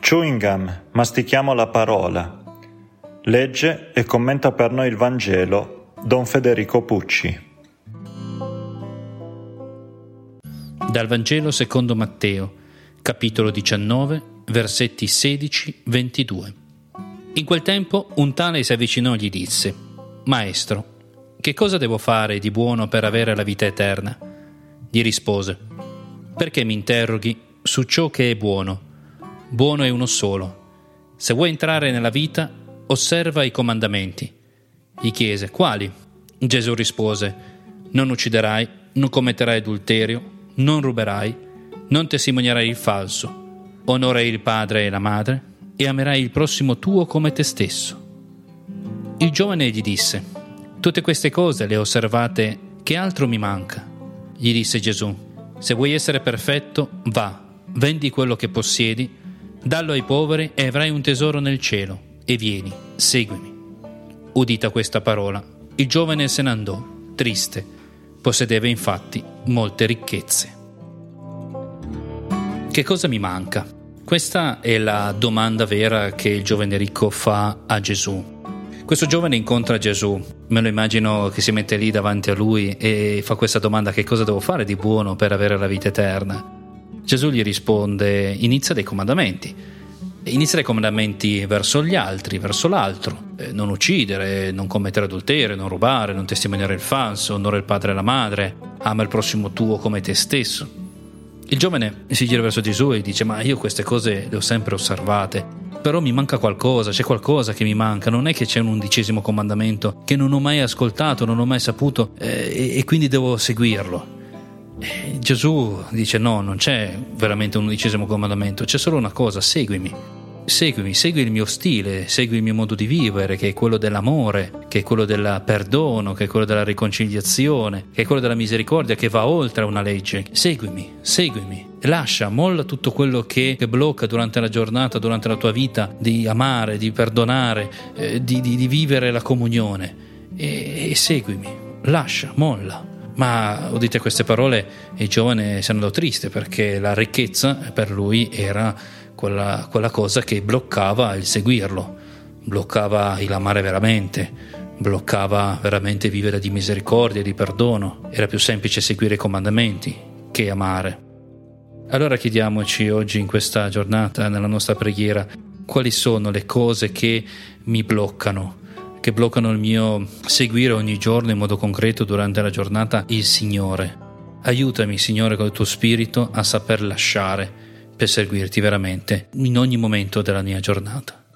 Chewing gum, mastichiamo la parola. Legge e commenta per noi il Vangelo Don Federico Pucci. Dal Vangelo secondo Matteo, capitolo 19, versetti 16-22. In quel tempo un tale si avvicinò e gli disse, Maestro, che cosa devo fare di buono per avere la vita eterna? Gli rispose, Perché mi interroghi su ciò che è buono? Buono è uno solo. Se vuoi entrare nella vita, osserva i comandamenti. Gli chiese, quali? Gesù rispose, non ucciderai, non commetterai adulterio, non ruberai, non testimonierai il falso, onorerai il padre e la madre e amerai il prossimo tuo come te stesso. Il giovane gli disse, tutte queste cose le osservate, che altro mi manca? Gli disse Gesù, se vuoi essere perfetto, va, vendi quello che possiedi, dallo ai poveri e avrai un tesoro nel cielo, e vieni, seguimi. Udita questa parola, il giovane se ne andò, triste, possedeva infatti molte ricchezze. Che cosa mi manca? Questa è la domanda vera che il giovane ricco fa a Gesù. Questo giovane incontra Gesù, me lo immagino che si mette lì davanti a lui e fa questa domanda che cosa devo fare di buono per avere la vita eterna? Gesù gli risponde inizia dai comandamenti, inizia dai comandamenti verso gli altri, verso l'altro, eh, non uccidere, non commettere adulterio, non rubare, non testimoniare il falso, onore il padre e la madre, ama il prossimo tuo come te stesso. Il giovane si gira verso Gesù e dice ma io queste cose le ho sempre osservate, però mi manca qualcosa, c'è qualcosa che mi manca, non è che c'è un undicesimo comandamento che non ho mai ascoltato, non ho mai saputo eh, e, quindi devo seguirlo. E Gesù dice no, non c'è veramente un undicesimo comandamento, c'è solo una cosa, seguimi seguimi, segui il mio stile, segui il mio modo di vivere, che è quello dell'amore, che è quello del perdono, che è quello della riconciliazione, che è quello della misericordia, che va oltre una legge. Seguimi, seguimi. Lascia, molla tutto quello che, che blocca durante la giornata, durante la tua vita, di amare, di perdonare, eh, di, di, di, vivere la comunione. E, e seguimi, lascia, molla. Ma udite queste parole, il giovane si andò triste perché la ricchezza per lui era quella, quella cosa che bloccava il seguirlo, bloccava il amare veramente, bloccava veramente vivere di misericordia, di perdono. Era più semplice seguire i comandamenti che amare. Allora chiediamoci oggi in questa giornata, nella nostra preghiera, quali sono le cose che mi bloccano, che bloccano il mio seguire ogni giorno in modo concreto durante la giornata il Signore. Aiutami, Signore, con il tuo spirito a saper lasciare per seguirti veramente in ogni momento della mia giornata.